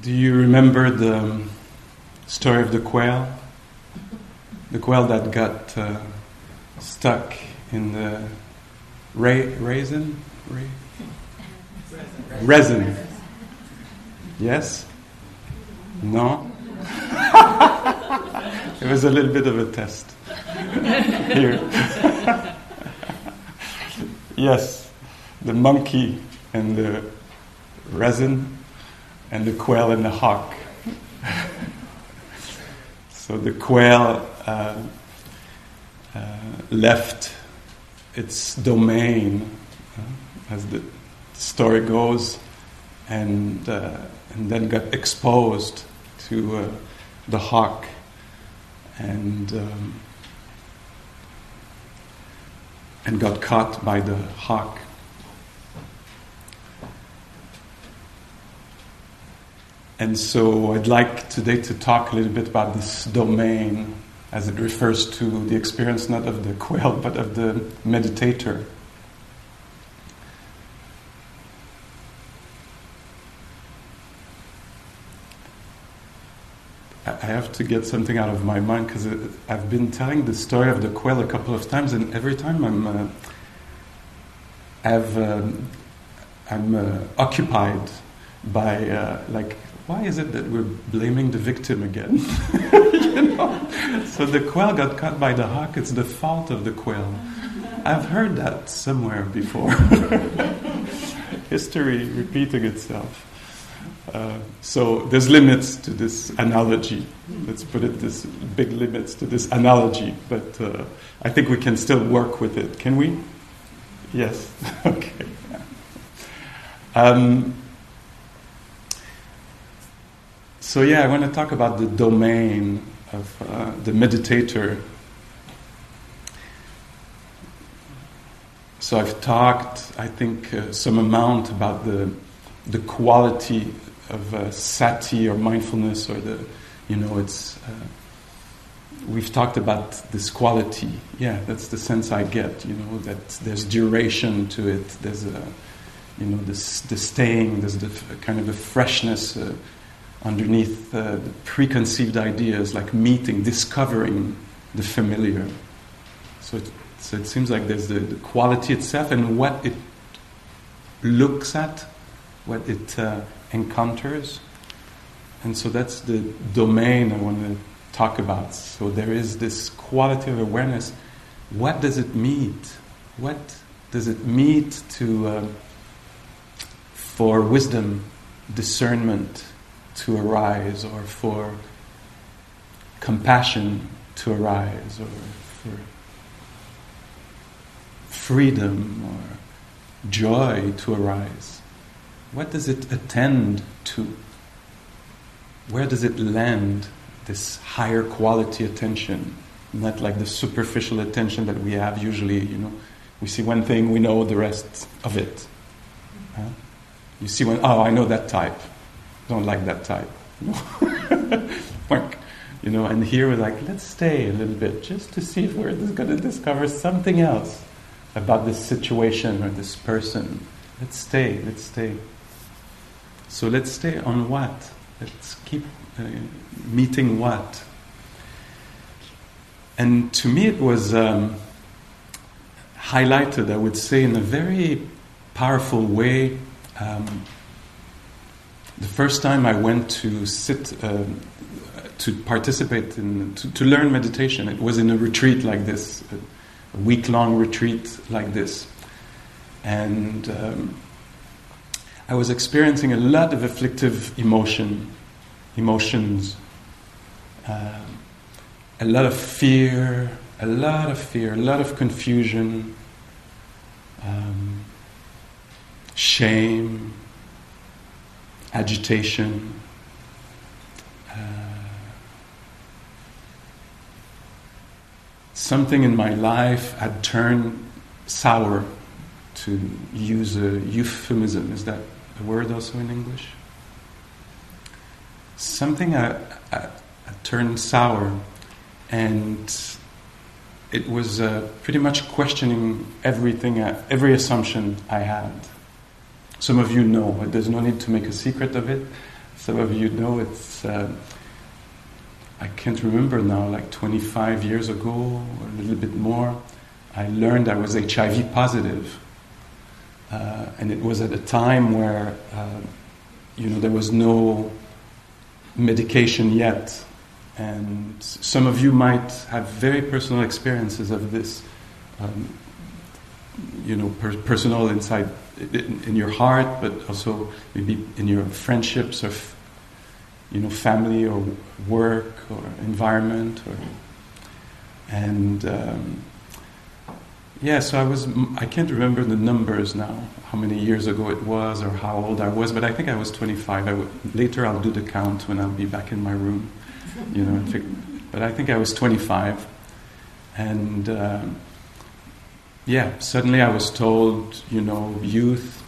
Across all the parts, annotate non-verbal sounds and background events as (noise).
Do you remember the story of the quail? The quail that got uh, stuck in the ra- raisin? Ra- resin. Yes? No? (laughs) it was a little bit of a test. (laughs) Here. (laughs) yes, the monkey and the resin and the quail and the hawk. (laughs) so the quail uh, uh, left its domain, uh, as the story goes, and, uh, and then got exposed to uh, the hawk. And, um, and got caught by the hawk. And so I'd like today to talk a little bit about this domain as it refers to the experience not of the quail but of the meditator. I have to get something out of my mind because I've been telling the story of the quail a couple of times, and every time I'm, uh, I've, um, I'm uh, occupied by uh, like why is it that we're blaming the victim again? (laughs) you know? So the quail got caught by the hawk, it's the fault of the quail. I've heard that somewhere before. (laughs) History repeating itself. Uh, so there's limits to this analogy. Let's put it this big limits to this analogy, but uh, I think we can still work with it. Can we? Yes. (laughs) okay. Um, so, yeah, I want to talk about the domain of uh, the meditator. So, I've talked, I think, uh, some amount about the, the quality of uh, sati or mindfulness, or the, you know, it's. Uh, we've talked about this quality. Yeah, that's the sense I get, you know, that there's duration to it, there's a, you know, this, the staying, there's the kind of a freshness uh, underneath uh, the preconceived ideas like meeting, discovering the familiar. So it, so it seems like there's the, the, quality itself and what it looks at, what it uh, encounters. And so that's the domain I want to talk about. So there is this quality of awareness. What does it meet? What does it meet to uh, for wisdom, discernment, to arise or for compassion to arise or for freedom or joy to arise? What does it attend to? Where does it land this higher quality attention? Not like the superficial attention that we have usually, you know. We see one thing, we know the rest of it. Huh? You see one, oh, I know that type don't like that type. (laughs) you know, and here we're like, let's stay a little bit just to see if we're going to discover something else about this situation or this person. Let's stay, let's stay. So let's stay on what? Let's keep uh, meeting what? And to me, it was um, highlighted, I would say, in a very powerful way. Um, the first time I went to sit, uh, to participate in, to, to, learn meditation, it was in a retreat like this, a week long retreat like this. And um, I was experiencing a lot of afflictive emotion, emotions, uh, a lot of fear, a lot of fear, a lot of confusion, um, shame, agitation, uh, something in my life had turned sour, to use a euphemism. Is that a word also in English? Something had, turned sour, and it was uh, pretty much questioning everything, uh, every assumption I had. Some of you know, there's no need to make a secret of it. some of you know it's. Uh, I can't remember now, like 25 years ago, or a little bit more, I learned I was HIV positive. Uh, and it was at a time where, uh, you know, there was no medication yet. And some of you might have very personal experiences of this, um, you know, per- personal inside in, your heart, but also maybe in your friendships or you know, family or work or environment or, and um, yeah, so I was, I can't remember the numbers now, how many years ago it was or how old I was, but I think I was 25. I w- later I'll do the count when I'll be back in my room, you know, but I think I was 25. And um, yeah, suddenly I was told, you know, youth,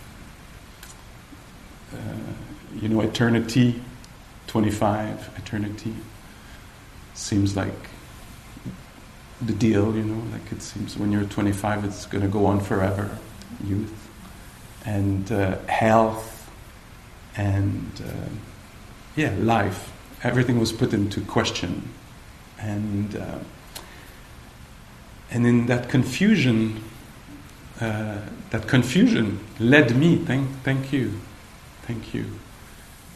uh, you know, eternity, 25, eternity seems like the deal, you know, like it seems when you're 25 it's going to go on forever, youth, and uh, health, and uh, yeah, life. Everything was put into question. And, uh, and in that confusion, uh, that confusion led me, thank, thank you, thank you,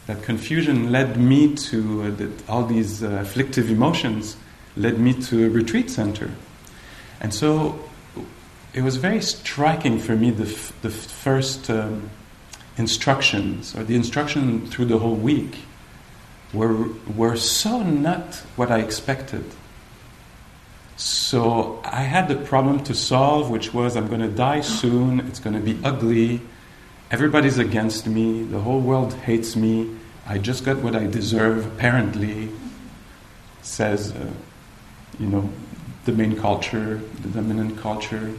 that confusion led me to uh, all these uh, afflictive emotions led me to a retreat center and so it was very striking for me the, f- the first um, instructions or the instruction through the whole week were, were so not what I expected. So I had the problem to solve, which was I'm going to die soon, it's going to be ugly, everybody's against me, the whole world hates me, I just got what I deserve, apparently, says, uh, you know, the main culture, the dominant culture.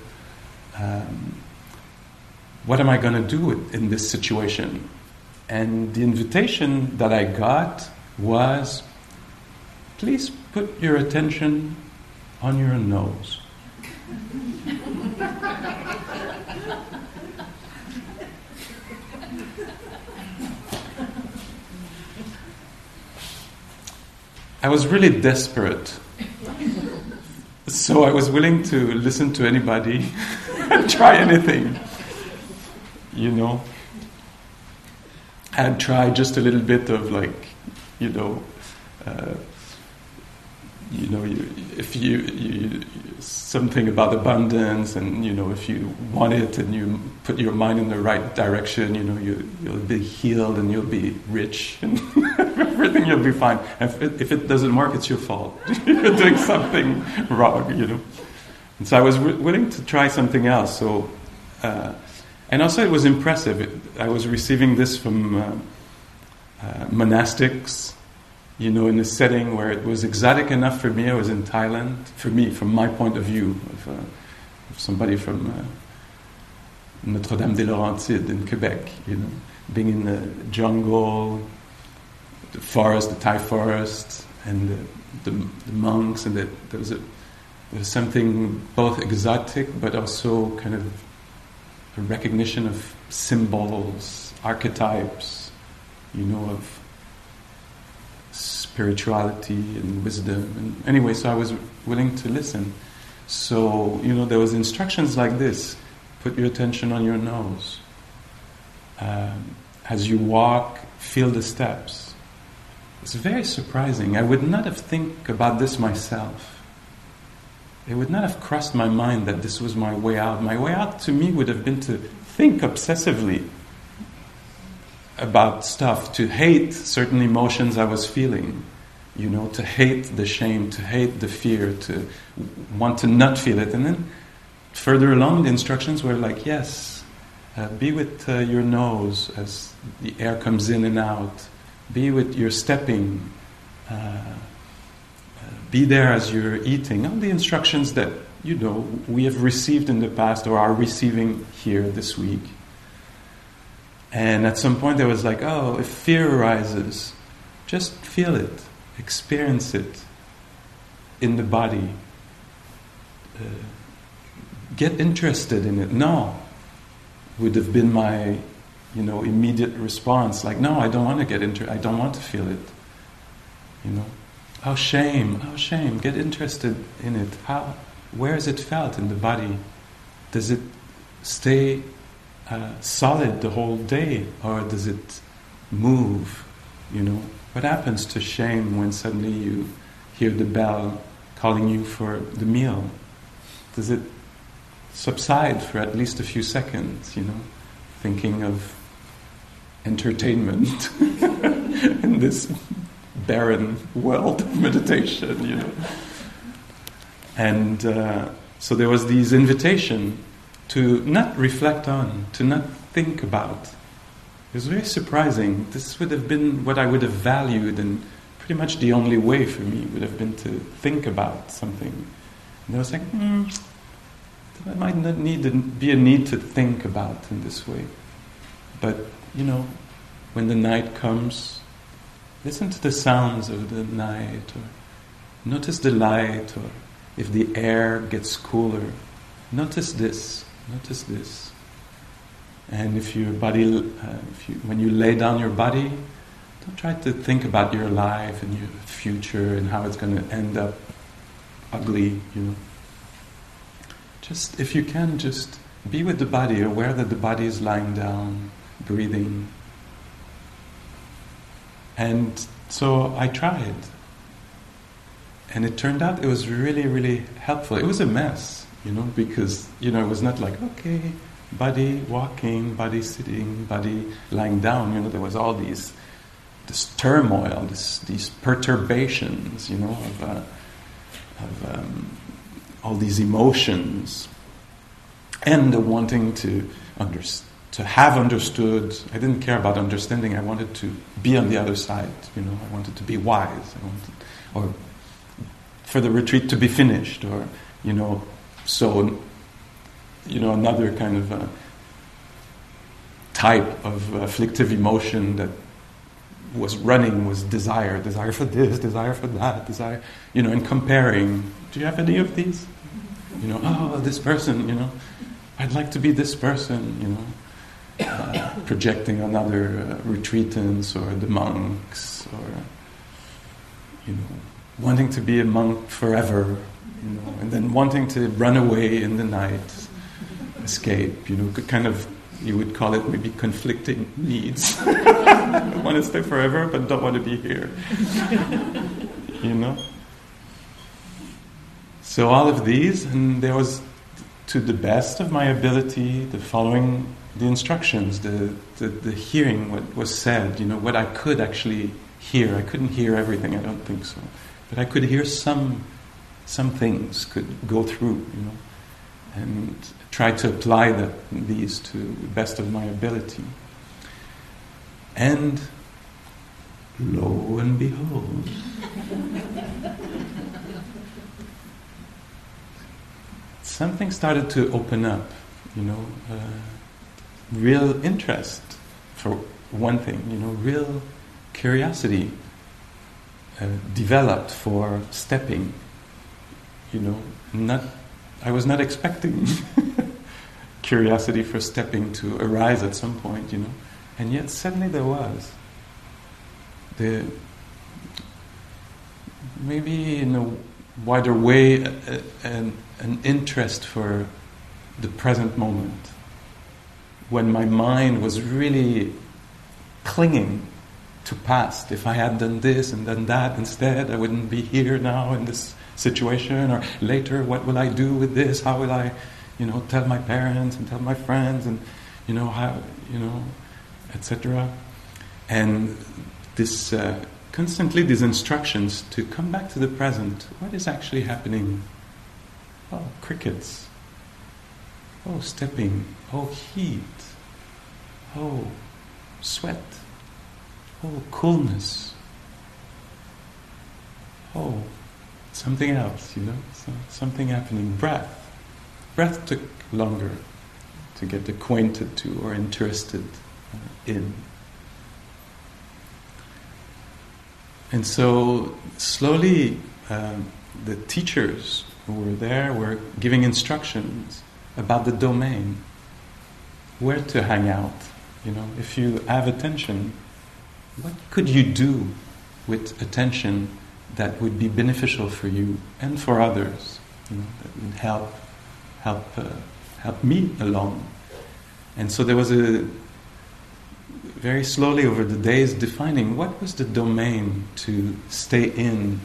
Um, what am I going to do in this situation? And the invitation that I got was please put your attention on your nose. I was really desperate. So I was willing to listen to anybody (laughs) and try anything. You know? I'd try just a little bit of like, you know, uh, you know, you, if you, you, something about abundance, and you know, if you want it and you put your mind in the right direction, you know, you, you'll be healed and you'll be rich and (laughs) everything you'll be fine. If it, if it doesn't work, it's your fault. (laughs) You're doing something wrong, you know. And so I was w- willing to try something else. So, uh, and also it was impressive. It, I was receiving this from uh, uh, monastics you know, in a setting where it was exotic enough for me. I was in Thailand, for me, from my point of view, of, uh, of somebody from uh, Notre Dame des Laurentides in Quebec, you know, being in the jungle, the forest, the Thai forest, and the, the, the monks, and the, there, was a, there was something both exotic but also kind of a recognition of symbols, archetypes, you know, of spirituality and wisdom. And anyway, so I was willing to listen. So, you know, there was instructions like this. Put your attention on your nose. Um, as you walk, feel the steps. It's very surprising. I would not have think about this myself. It would not have crossed my mind that this was my way out. My way out to me would have been to think obsessively about stuff, to hate certain emotions I was feeling. You know, to hate the shame, to hate the fear, to want to not feel it. And then further along, the instructions were like, yes, uh, be with uh, your nose as the air comes in and out, be with your stepping, uh, uh be there as you're eating. All the instructions that, you know, we have received in the past or are receiving here this week. And at some point, there was like, oh, if fear arises, just feel it, experience it in the body. Uh, get interested in it. No, would have been my you know, immediate response, like, no, I don't want to get into I don't want to feel it. You know? Oh shame, oh shame, get interested in it. How where is it felt in the body? Does it stay uh, solid the whole day or does it move? You know? What happens to shame when suddenly you hear the bell calling you for the meal? Does it subside for at least a few seconds, you know, thinking of entertainment (laughs) in this barren world of meditation, you know. And uh, so there was this invitation to not reflect on, to not think about. It was very surprising. This would have been what I would have valued, and pretty much the only way for me would have been to think about something. And I was like, hmm, there might not need to be a need to think about in this way. But, you know, when the night comes, listen to the sounds of the night, or notice the light, or if the air gets cooler, notice this, notice this. And if your body, uh, if you, when you lay down your body, don't try to think about your life and your future and how it's going to end up ugly, you know. Just, if you can, just be with the body, aware that the body is lying down, breathing. And so I tried. And it turned out it was really, really helpful. It was a mess, you know, because, you know, it was not like, okay, body walking, body sitting, body lying down. You know, there was all these, this turmoil, this, these perturbations, you know, of, uh, of um, all these emotions and the wanting to understand to have understood. I didn't care about understanding. I wanted to be on the other side. You know, I wanted to be wise. I wanted, or for the retreat to be finished, or you know, so you know another kind of uh, type of afflictive emotion that was running was desire, desire for this, desire for that, desire, you know, and comparing. Do you have any of these? You know, oh, this person, you know, I'd like to be this person, you know, uh, projecting on other uh, retreatants or the monks, or you know, wanting to be a monk forever, you know, and then wanting to run away in the night, escape, you know, kind of you would call it maybe conflicting needs. (laughs) I want to stay forever, but don't want to be here. (laughs) you know. So all of these, and there was, to the best of my ability, the following the instructions, the, the, the hearing what was said, you know, what I could actually hear. I couldn't hear everything, I don't think so. But I could hear some, some things could go through, you know, and try to apply the, these to the best of my ability. And lo and behold, (laughs) something started to open up, you know, uh, real interest for one thing, you know, real curiosity uh, developed for stepping, you know, not, I was not expecting (laughs) curiosity for stepping to arise at some point, you know, and yet suddenly there was. The, maybe in a wider way, an, an interest for the present moment. When my mind was really clinging to past. If I had done this and done that instead, I wouldn't be here now in this situation. Or later, what will I do with this? How will I, you know, tell my parents and tell my friends and, you know, how, you know, etc. And this uh, constantly these instructions to come back to the present. What is actually happening? Oh, crickets. Oh, stepping. Oh, heat. Oh, sweat. Oh, coolness. Oh, something else, you know? So, something happening. Breath. Breath took longer to get acquainted to or interested in. And so slowly, um, the teachers who were there were giving instructions about the domain, where to hang out, You know, if you have attention, what could you do with attention that would be beneficial for you and for others? You know, that would help help uh, help me along. And so there was a very slowly over the days defining what was the domain to stay in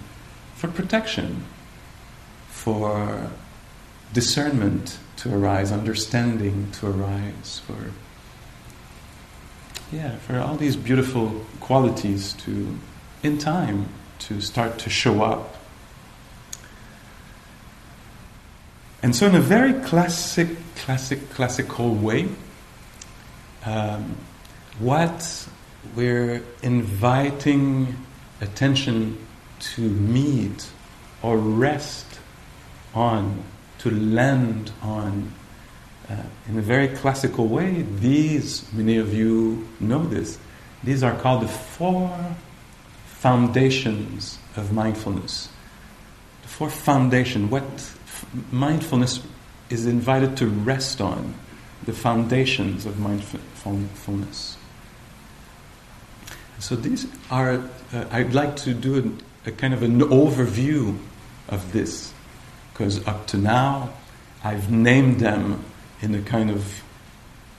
for protection, for discernment to arise, understanding to arise, for yeah, for all these beautiful qualities to in time to start to show up. And so in a very classic, classic, classical way, um, what we're inviting attention to meet or rest on, to land on, uh, in a very classical way, these, many of you know this, these are called the four foundations of mindfulness. The four foundation, what f- mindfulness is invited to rest on, the foundations of mindfulness. So these are, uh, I'd like to do a, a kind of an overview of this, because up to now I've named them in a kind of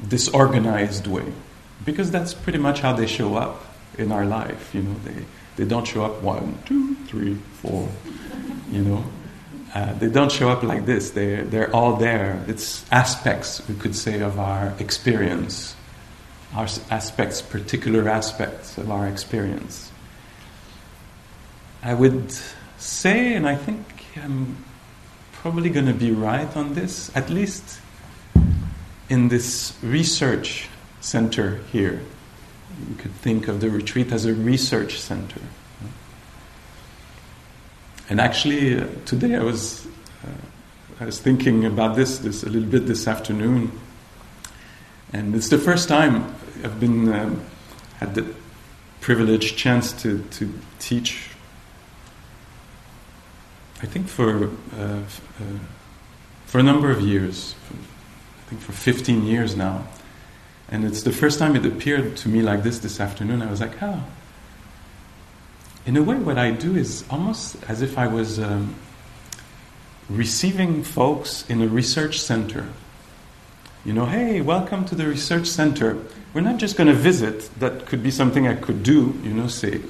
disorganized way, because that's pretty much how they show up in our life. You know, they, they don't show up one, two, three, four, you know. Uh, they don't show up like this. They're, they're all there. It's aspects, we could say, of our experience our aspects, particular aspects of our experience. I would say, and I think I'm probably going to be right on this, at least in this research center here. You could think of the retreat as a research center. And actually, uh, today I was, uh, I was thinking about this, this a little bit this afternoon and it's the first time I've been um, had the privileged chance to, to teach. I think for uh, uh, for a number of years, I think for 15 years now, and it's the first time it appeared to me like this this afternoon. I was like, oh. In a way, what I do is almost as if I was um, receiving folks in a research center you know, hey, welcome to the research center. We're not just going to visit. That could be something I could do, you know, say,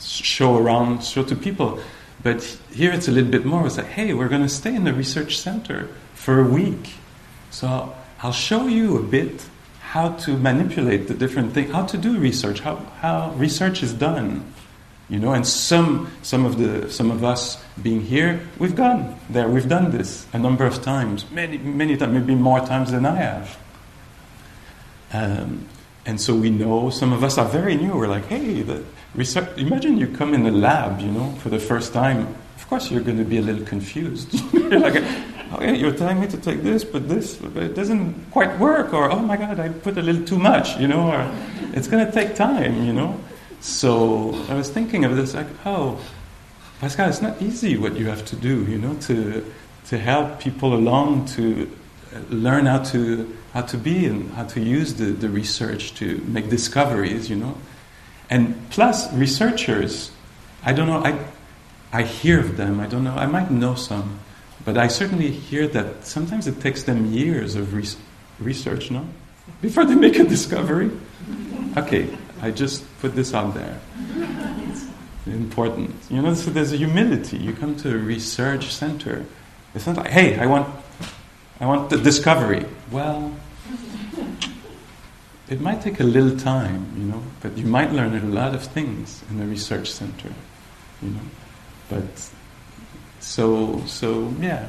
show around, show to people. But here it's a little bit more. It's like, hey, we're going to stay in the research center for a week. So I'll show you a bit how to manipulate the different things, how to do research, how, how research is done. You know, and some some of the some of us being here, we've gone there, we've done this a number of times, many many times, maybe more times than I have. Um, and so we know some of us are very new. We're like, hey, the research. Imagine you come in the lab, you know, for the first time. Of course, you're going to be a little confused. (laughs) you're like, okay, you're telling me to take this, but this, but it doesn't quite work, or oh my God, I put a little too much, you know, or it's going to take time, you know. So I was thinking of this like, oh, Pascal, it's not easy what you have to do, you know, to to help people along to uh, learn how to how to be and how to use the, the research to make discoveries, you know. And plus researchers, I don't know, I I hear of them, I don't know, I might know some, but I certainly hear that sometimes it takes them years of re- research, no? Before they make a discovery. Okay, I just put this out there. Important. You know, so there's a humility. You come to a research center. It's not like, hey, I want, I want the discovery. Well, it might take a little time, you know, but you might learn a lot of things in a research center, you know. But so, so yeah.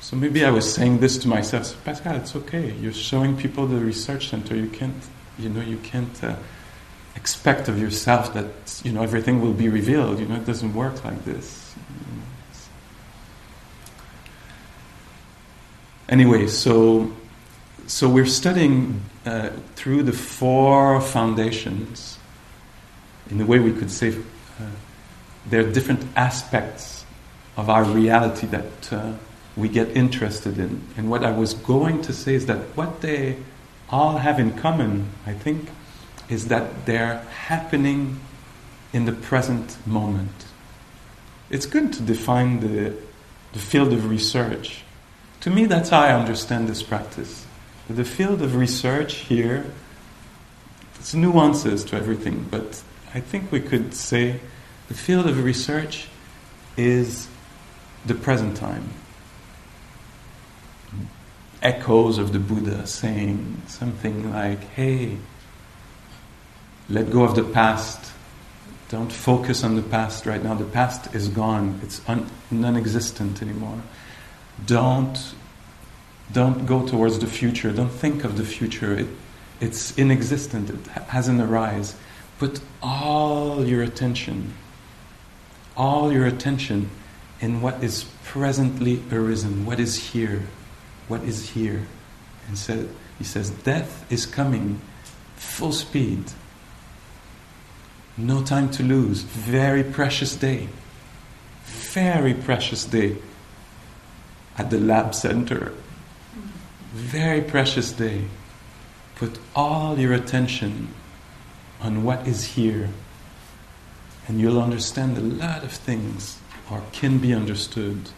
So maybe I was saying this to myself, Pascal, it's okay. You're showing people the research center. You can't you know, you can't uh, expect of yourself that you know everything will be revealed. You know, it doesn't work like this. Anyway, so so we're studying uh, through the four foundations. In a way, we could say uh, there are different aspects of our reality that uh, we get interested in. And what I was going to say is that what they all have in common, I think, is that they're happening in the present moment. It's good to define the, the field of research. To me, that's how I understand this practice. The field of research here, there's nuances to everything, but I think we could say the field of research is the present time. Echoes of the Buddha saying something like, hey, let go of the past. Don't focus on the past right now. The past is gone, it's un- non existent anymore. Don't, don't go towards the future. Don't think of the future. It, it's inexistent, it hasn't arisen. Put all your attention, all your attention in what is presently arisen, what is here, what is here. And said, he says, Death is coming full speed. No time to lose. Very precious day. Very precious day at the lab center. Very precious day. Put all your attention on what is here, and you'll understand a lot of things or can be understood.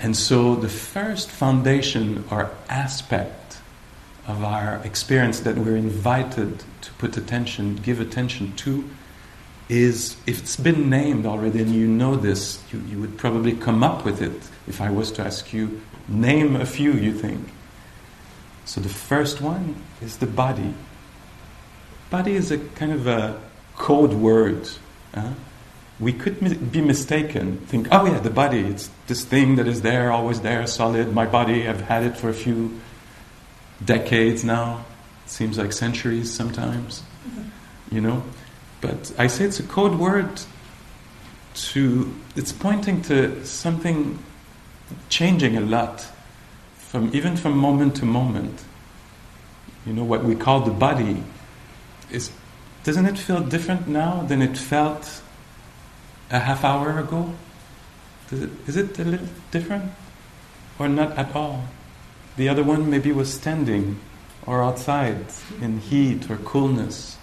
And so, the first foundation or aspect of our experience that we're invited to put attention, give attention to, is if it's been named already and you know this, you, you would probably come up with it if I was to ask you, name a few you think. So the first one is the body. Body is a kind of a code word. Huh? We could mi- be mistaken, think, oh yeah, the body, it's this thing that is there, always there, solid. My body, I've had it for a few decades now. It seems like centuries sometimes, mm-hmm. you know. But I say it's a code word to, it's pointing to something changing a lot, from even from moment to moment. You know, what we call the body is, doesn't it feel different now than it felt a half hour ago? It, is it a little different? Or not at all? The other one maybe was standing or outside in heat or coolness,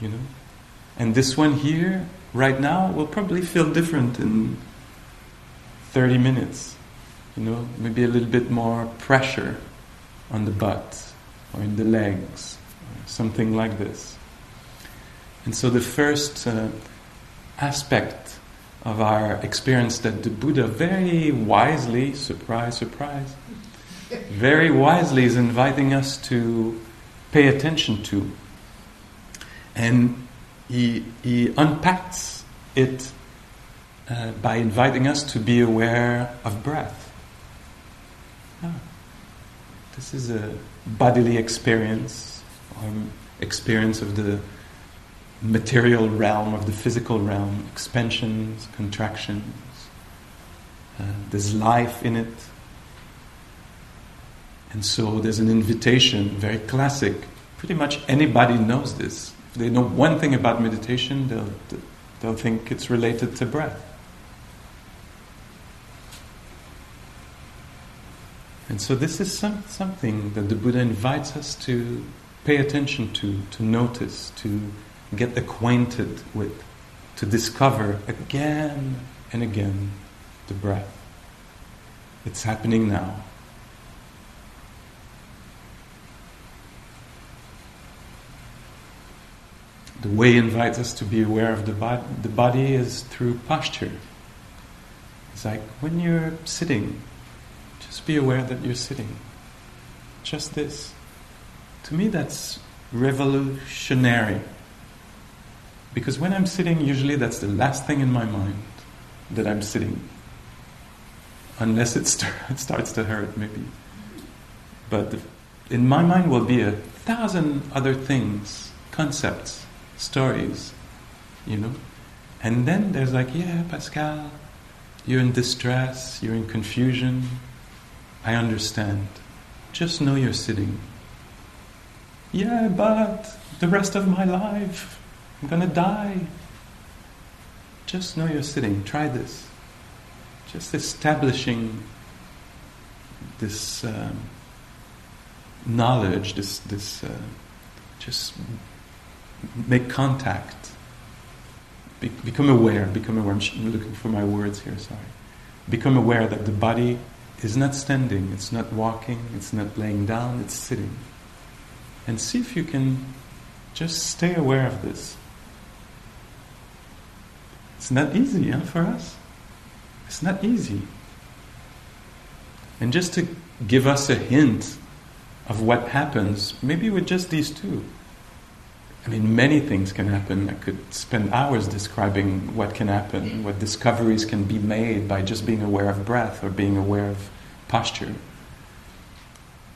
you know? And this one here, right now, will probably feel different in 30 minutes, you know? Maybe a little bit more pressure on the butt or in the legs, or something like this. And so the first uh, aspect of our experience that the Buddha very wisely, surprise, surprise, very wisely is inviting us to pay attention to. And he, he unpacks it uh, by inviting us to be aware of breath. Ah, this is a bodily experience, or experience of the material realm, of the physical realm, expansions, contractions. Uh, there's life in it. And so there's an invitation, very classic. Pretty much anybody knows this. If they know one thing about meditation, they'll, they'll think it's related to breath. And so this is some, something that the Buddha invites us to pay attention to, to notice, to get acquainted with, to discover again and again the breath. It's happening now. The way invites us to be aware of the body, the body is through posture. It's like when you're sitting, just be aware that you're sitting. Just this. To me, that's revolutionary. Because when I'm sitting, usually that's the last thing in my mind that I'm sitting. Unless it, start, (laughs) it starts to hurt, maybe. But the, in my mind will be a thousand other things, concepts, stories, you know. And then there's like, yeah, Pascal, you're in distress, you're in confusion. I understand. Just know you're sitting. Yeah, but the rest of my life, I'm going to die. Just know you're sitting. Try this. Just establishing this um, knowledge, this, this uh, just make contact, Be- become aware, become aware. I'm, looking for my words here, sorry. Become aware that the body is not standing, it's not walking, it's not laying down, it's sitting. And see if you can just stay aware of this. It's not easy huh, for us. It's not easy. And just to give us a hint of what happens, maybe with just these two. I mean, many things can happen. I could spend hours describing what can happen, what discoveries can be made by just being aware of breath or being aware of posture.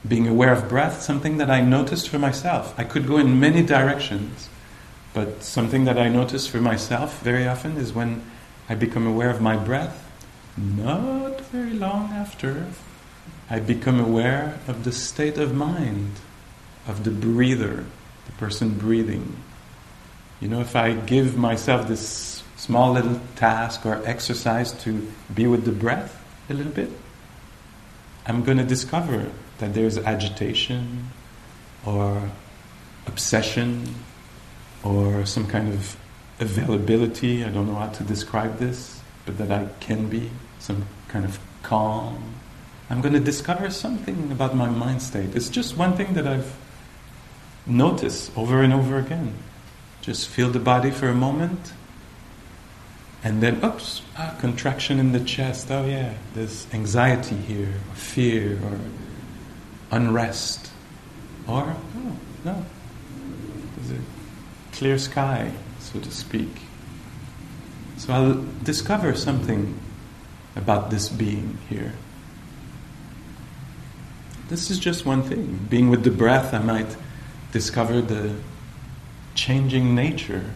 Being aware of breath, something that I noticed for myself. I could go in many directions, but something that I notice for myself very often is when I become aware of my breath, not very long after, I become aware of the state of mind of the breather, the person breathing. You know, if I give myself this small little task or exercise to be with the breath a little bit, I'm going to discover that there's agitation or obsession or some kind of availability. I don't know how to describe this, but that I can be some kind of calm. I'm going to discover something about my mind state. It's just one thing that I've noticed over and over again. Just feel the body for a moment, and then, oops, ah, contraction in the chest. Oh, yeah, there's anxiety here, or fear, or unrest. Or, oh, no, clear sky, so to speak. So I'll discover something about this being here. This is just one thing. Being with the breath, I might discover the changing nature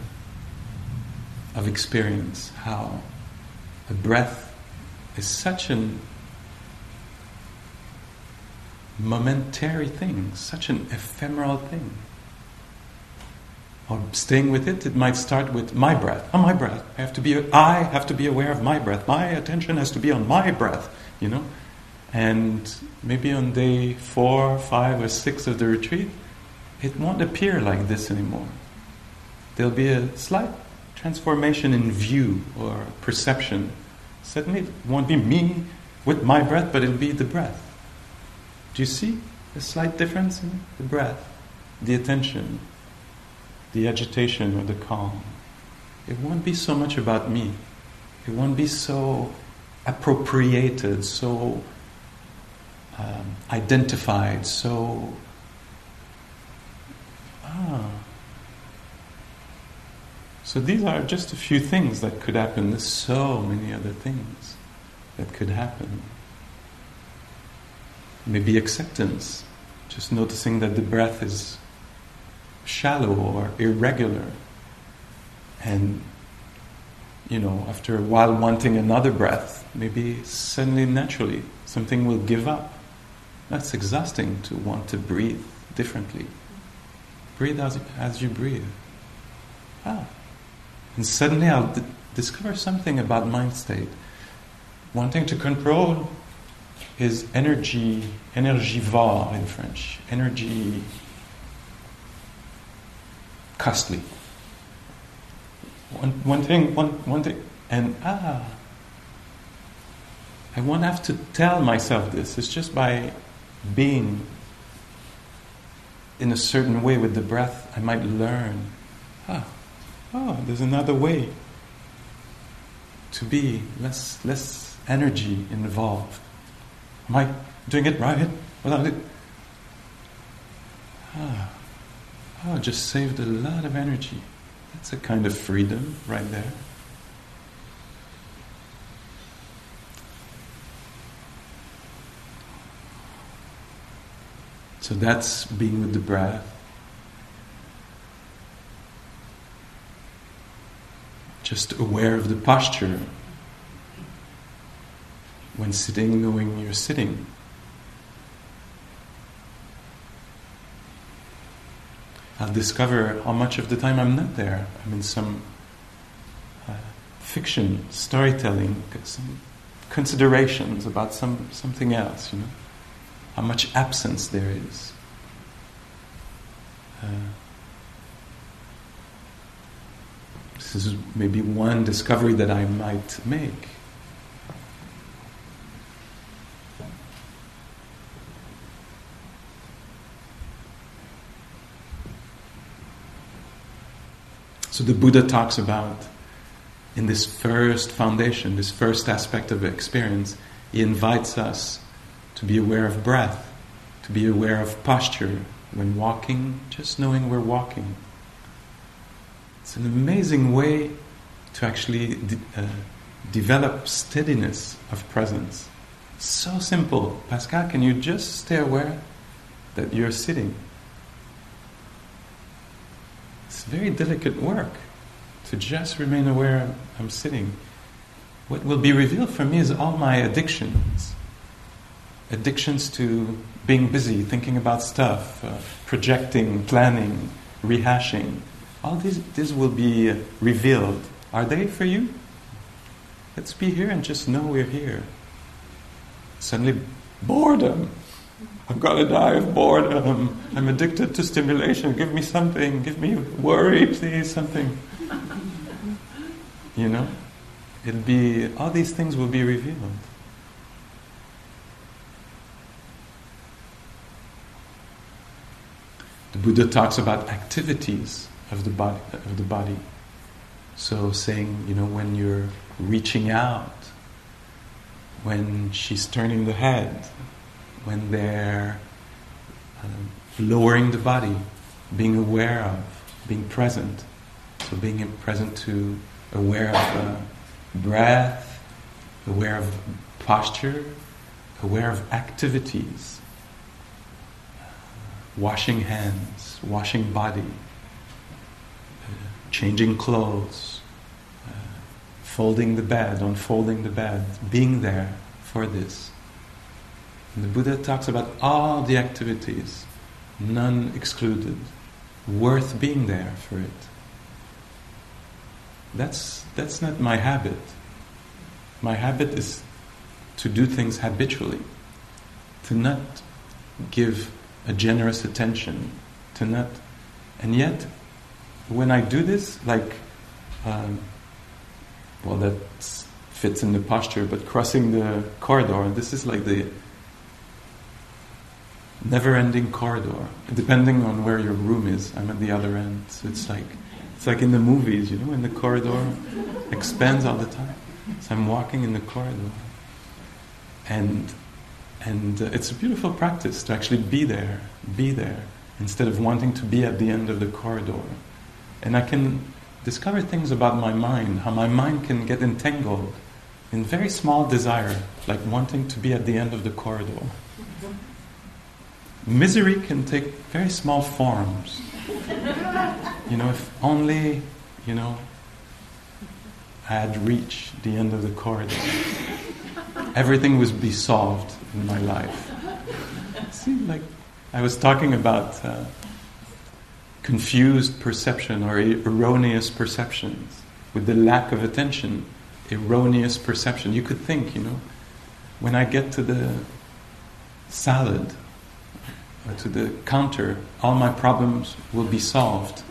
of experience, how a breath is such an momentary thing, such an ephemeral thing. Or staying with it, it might start with my breath. Oh, my breath. I have to be. I have to be aware of my breath. My attention has to be on my breath. You know, and maybe on day four, five, or six of the retreat, it won't appear like this anymore. There'll be a slight transformation in view or perception. Suddenly, it won't be me with my breath, but it'll be the breath. Do you see a slight difference in the breath, the attention, the agitation or the calm? It won't be so much about me. It won't be so appropriated, so um, identified, so. Ah. So these are just a few things that could happen. There's so many other things that could happen. Maybe acceptance, just noticing that the breath is shallow or irregular. And, you know, after a while wanting another breath, maybe suddenly, naturally, something will give up. That's exhausting to want to breathe differently. Breathe as, as you breathe. Ah. And suddenly I'll d- discover something about mind state. Wanting to control is energy, énergivore in French, energy costly. One, one thing, one, one thing, and ah, I won't have to tell myself this. It's just by being in a certain way with the breath, I might learn. Ah, oh, there's another way to be, less, less energy involved. Am I doing it right? Without it? Ah, oh, just saved a lot of energy. That's a kind of freedom right there. So that's being with the breath. Just aware of the posture. When sitting, knowing you're sitting. I'll discover how much of the time I'm not there. I'm in some uh, fiction, storytelling, some considerations about some something else. You know, how much absence there is. Uh, this is maybe one discovery that I might make. So the Buddha talks about in this first foundation, this first aspect of experience, he invites us to be aware of breath, to be aware of posture when walking, just knowing we're walking. It's an amazing way to actually de- uh, develop steadiness of presence. So simple. Pascal, can you just stay aware that you're sitting? It's very delicate work to just remain aware I'm sitting. What will be revealed for me is all my addictions. Addictions to being busy, thinking about stuff, uh, projecting, planning, rehashing. All these, this will be revealed. Are they for you? Let's be here and just know we're here. Suddenly, boredom. I'm gonna die of boredom. I'm addicted to stimulation. Give me something. Give me worry, please, something. You know? It'll be, all these things will be revealed. The Buddha talks about activities of the body. Of the body. So, saying, you know, when you're reaching out, when she's turning the head, when they're um, lowering the body, being aware of, being present. So being present to, aware of uh, breath, aware of posture, aware of activities, washing hands, washing body, uh, changing clothes, uh, folding the bed, unfolding the bed, being there for this. And the Buddha talks about all the activities, none excluded, worth being there for it. That's, that's not my habit. My habit is to do things habitually, to not give a generous attention, to not. And yet, when I do this, like, um, well, that fits in the posture, but crossing the corridor, this is like the never ending corridor, depending on where your room is. I'm at the other end. So it's like it's like in the movies, you know, in the corridor expands all the time. So I'm walking in the corridor. And and uh, it's a beautiful practice to actually be there, be there, instead of wanting to be at the end of the corridor. And I can discover things about my mind, how my mind can get entangled in very small desire, like wanting to be at the end of the corridor misery can take very small forms. You know, if only, you know, I had reached the end of the corridor, everything would be solved in my life. See, like I was talking about uh, confused perception or erroneous perceptions with the lack of attention, erroneous perception. You could think, you know, when I get to the salad, to the counter, all my problems will be solved.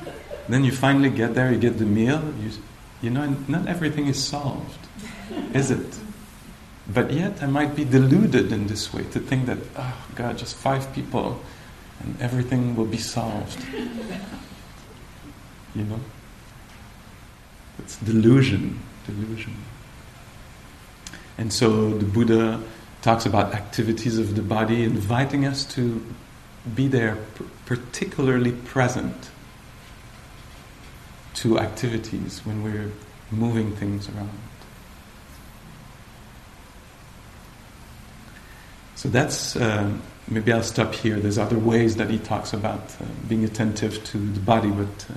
Then you finally get there, you get the meal, you, you know, not everything is solved, is it? But yet I might be deluded in this way to think that, oh God, just five people and everything will be solved. You know? It's delusion, delusion. And so the Buddha talks about activities of the body, inviting us to be there, particularly present to activities when we're moving things around. So that's, uh, maybe I'll stop here. There's other ways that he talks about uh, being attentive to the body, but uh,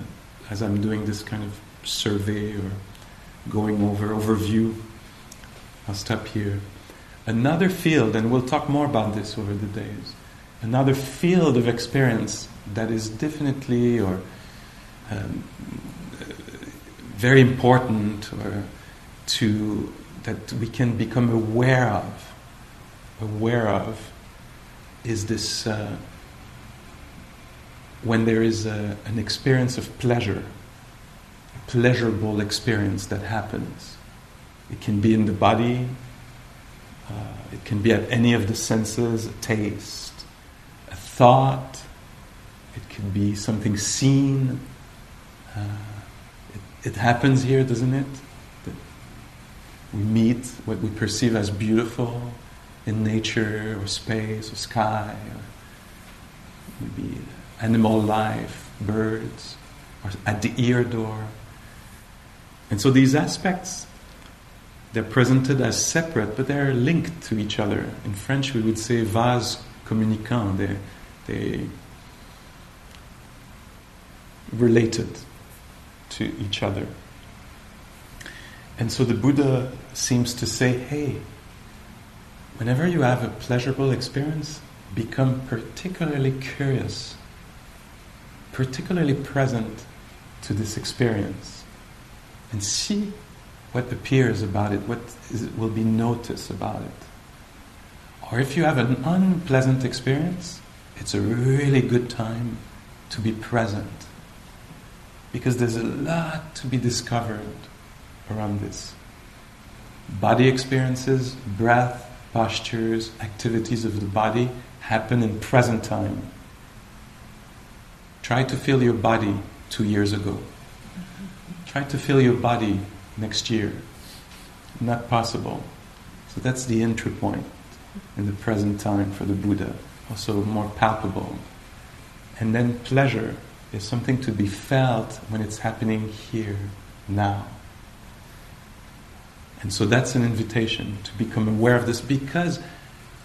as I'm doing this kind of survey or going over overview, I'll stop here. Another field, and we'll talk more about this over the days, another field of experience that is definitely or um, very important or to that we can become aware of aware of is this uh, when there is a, an experience of pleasure, a pleasurable experience that happens. It can be in the body, uh, it can be at any of the senses a taste, thought, it can be something seen. Uh, it, it happens here, doesn't it? That we meet what we perceive as beautiful in nature or space or sky or maybe animal life, birds, or at the ear door. And so these aspects, they're presented as separate, but they're linked to each other. In French, we would say vase communicant. They, they related to each other. And so the Buddha seems to say, hey, whenever you have a pleasurable experience, become particularly curious, particularly present to this experience, and see what appears about it, what is, will be noticed about it. Or if you have an unpleasant experience, it's a really good time to be present. Because there's a lot to be discovered around this. Body experiences, breath, postures, activities of the body happen in present time. Try to feel your body two years ago. Try to feel your body next year. Not possible. So that's the entry point in the present time for the Buddha, also more palpable. And then pleasure is something to be felt when it's happening here, now. And so that's an invitation to become aware of this because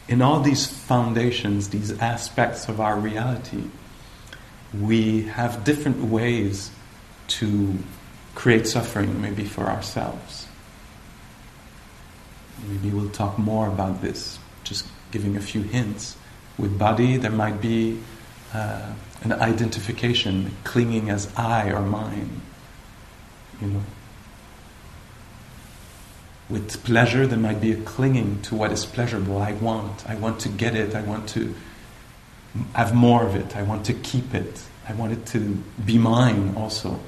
in all these foundations, these aspects of our reality, we have different ways to create suffering, maybe for ourselves. Maybe we'll talk more about this, just giving a few hints. With body, there might be uh, an identification, clinging as I or mine. You know. With pleasure, there might be a clinging to what is pleasurable. I want. I want to get it. I want to have more of it. I want to keep it. I want it to be mine also.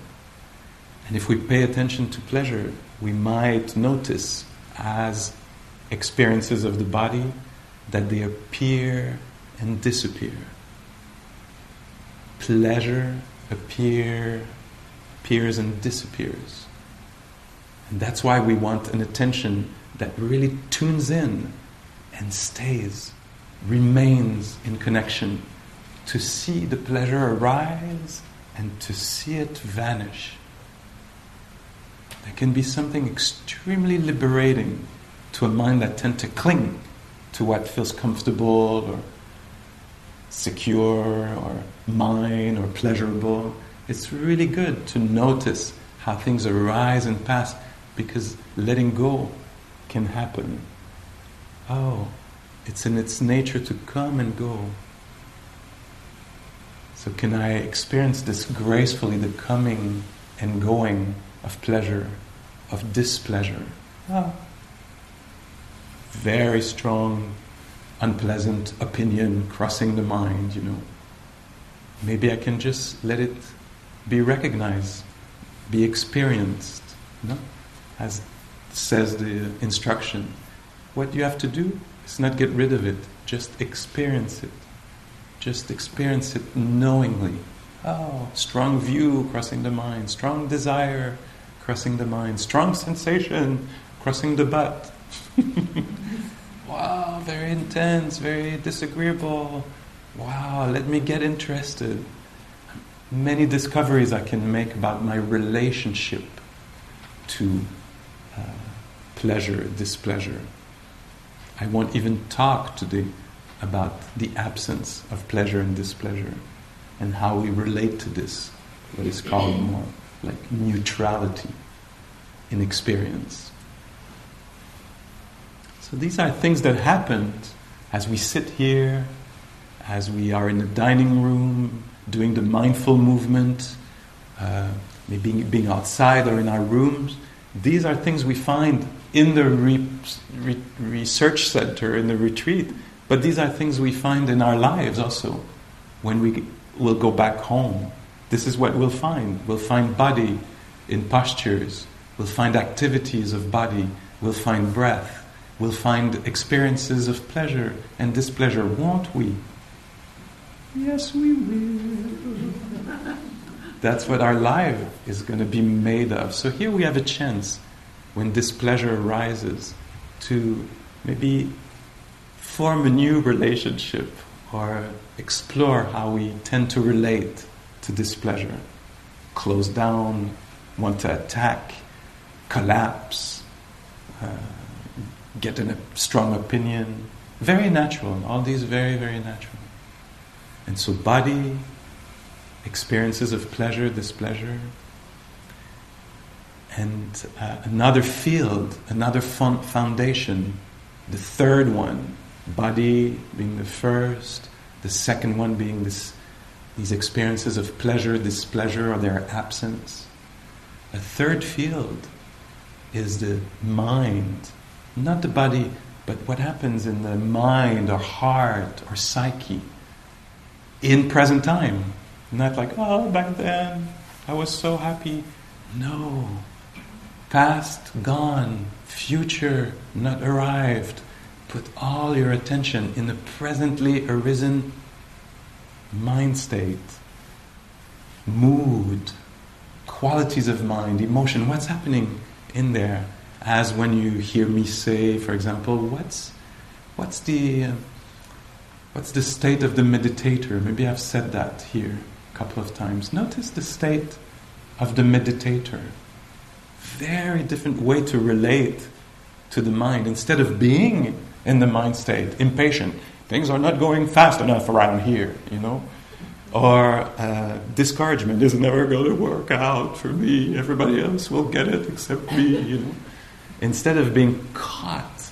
And if we pay attention to pleasure, we might notice as experiences of the body that they appear and disappear pleasure appear, appears and disappears. And that's why we want an attention that really tunes in and stays, remains in connection, to see the pleasure arise and to see it vanish. There can be something extremely liberating to a mind that tends to cling to what feels comfortable or secure or mine or pleasurable. It's really good to notice how things arise and pass because letting go can happen. Oh, it's in its nature to come and go. So, can I experience this gracefully, the coming and going of pleasure, of displeasure? Oh. Very strong unpleasant opinion crossing the mind, you know. Maybe I can just let it be recognized, be experienced, you know? as says the instruction. What you have to do is not get rid of it, just experience it. Just experience it knowingly. Oh, strong view crossing the mind, strong desire crossing the mind, strong sensation crossing the butt. (laughs) wow, very intense, very disagreeable. Wow, let me get interested. Many discoveries I can make about my relationship to uh, pleasure, displeasure. I won't even talk today about the absence of pleasure and displeasure and how we relate to this, what is called more like neutrality in experience. So these are things that happened as we sit here, as we are in the dining room, doing the mindful movement, uh, maybe being outside or in our rooms. These are things we find in the re- re- research center, in the retreat, but these are things we find in our lives also when we we'll go back home. This is what we'll find. We'll find body in postures. We'll find activities of body. We'll find breath. We'll find experiences of pleasure and displeasure, won't we? Yes, we will. That's what our life is going to be made of. So here we have a chance when displeasure arises to maybe form a new relationship or explore how we tend to relate to displeasure. Close down, want to attack, collapse, uh, get a strong opinion. Very natural. All these very, very natural. And so, body, experiences of pleasure, displeasure, and uh, another field, another foundation, the third one, body being the first, the second one being this, these experiences of pleasure, displeasure, or their absence. A third field is the mind, not the body, but what happens in the mind or heart or psyche in present time. Not like, oh, back then I was so happy. No. Past, gone, future, not arrived. Put all your attention in the presently arisen mind state, mood, qualities of mind, emotion. What's happening in there? As when you hear me say, for example, what's, what's the. Uh, What's the state of the meditator? Maybe I've said that here a couple of times. Notice the state of the meditator. Very different way to relate to the mind. Instead of being in the mind state, impatient, things are not going fast enough around here, you know, or uh, discouragement is never going to work out for me. Everybody else will get it except me, you know. Instead of being caught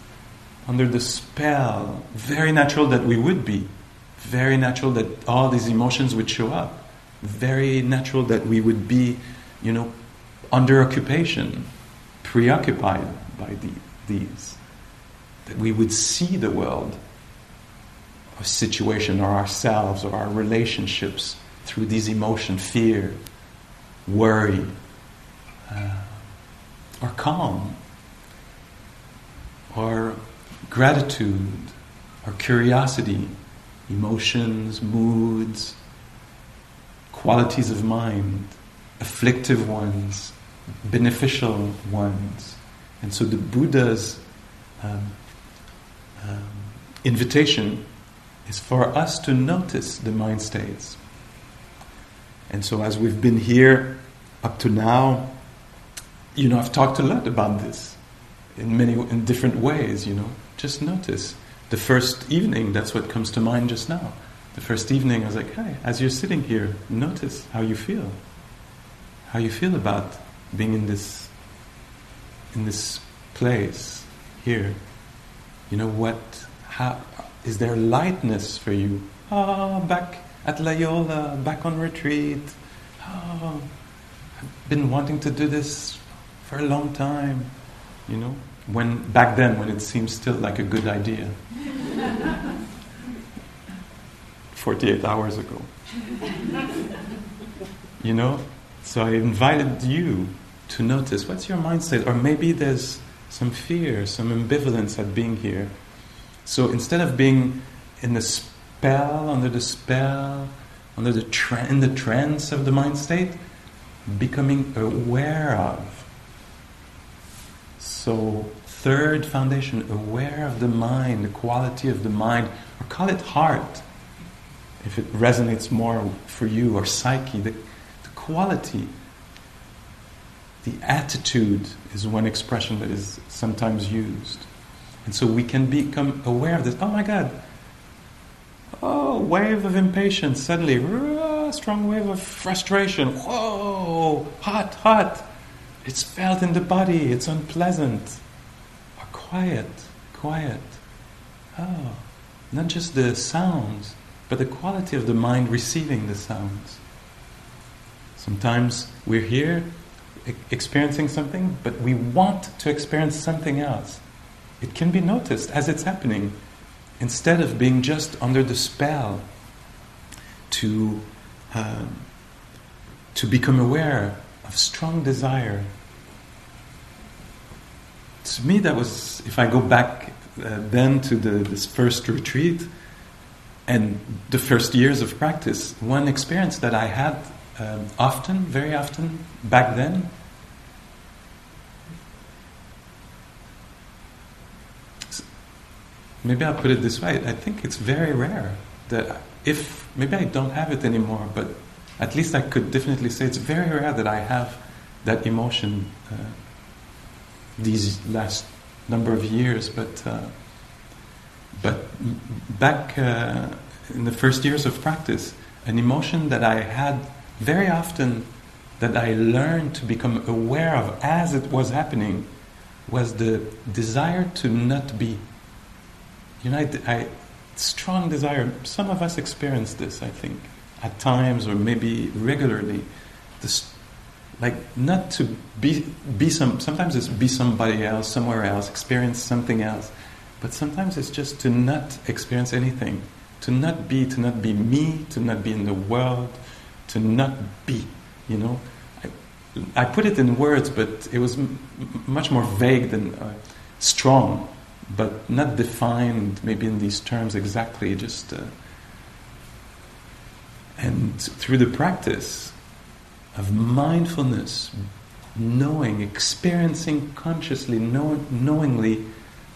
under the spell, very natural that we would be, very natural that all these emotions would show up, very natural that we would be, you know, under occupation, preoccupied by the, these, that we would see the world, our situation, or ourselves, or our relationships through these emotions, fear, worry, uh, or calm, or gratitude our curiosity, emotions, moods, qualities of mind, afflictive ones, beneficial ones. And so the Buddha's um, um, invitation is for us to notice the mind states. And so, as we've been here up to now, you know, I've talked a lot about this in many in different ways, you know. Just notice. The first evening, that's what comes to mind just now. The first evening, I was like, hey, as you're sitting here, notice how you feel. How you feel about being in this in this place here. You know what how is there lightness for you? Ah, oh, back at Loyola, back on retreat. Oh, I've been wanting to do this for a long time, you know when back then when it seemed still like a good idea. (laughs) 48 hours ago. You know so i invited you to notice what's your mindset? Or maybe there's some fear some ambivalence at being here. So instead of being in the spell under the spell under the tra- in the trance of the mind state becoming aware of so, third foundation, aware of the mind, the quality of the mind, or call it heart, if it resonates more for you, or psyche, the, the quality. The attitude is one expression that is sometimes used. And so we can become aware of this. Oh my God, oh, wave of impatience, suddenly, strong wave of frustration. Whoa, hot, hot. It's felt in the body, it's unpleasant. Or quiet, quiet. Oh, not just the sounds, but the quality of the mind receiving the sounds. Sometimes we're here experiencing something, but we want to experience something else. It can be noticed as it's happening, instead of being just under the spell to um, to become aware of strong desire. To me, that was, if I go back uh, then to the, this first retreat and the first years of practice, one experience that I had um, often, very often back then, maybe I'll put it this way I think it's very rare that if maybe I don't have it anymore, but at least I could definitely say it's very rare that I have that emotion uh, these last number of years. But uh, but back uh, in the first years of practice, an emotion that I had very often that I learned to become aware of as it was happening was the desire to not be. You know, I, I strong desire. Some of us experience this, I think, at times or maybe regularly. Like not to be be some. Sometimes it's be somebody else, somewhere else, experience something else. But sometimes it's just to not experience anything, to not be, to not be me, to not be in the world, to not be. You know, I, I put it in words, but it was m- much more vague than uh, strong but not defined maybe in these terms exactly, just. Uh, and through the practice of mindfulness, knowing, experiencing consciously, know, knowingly,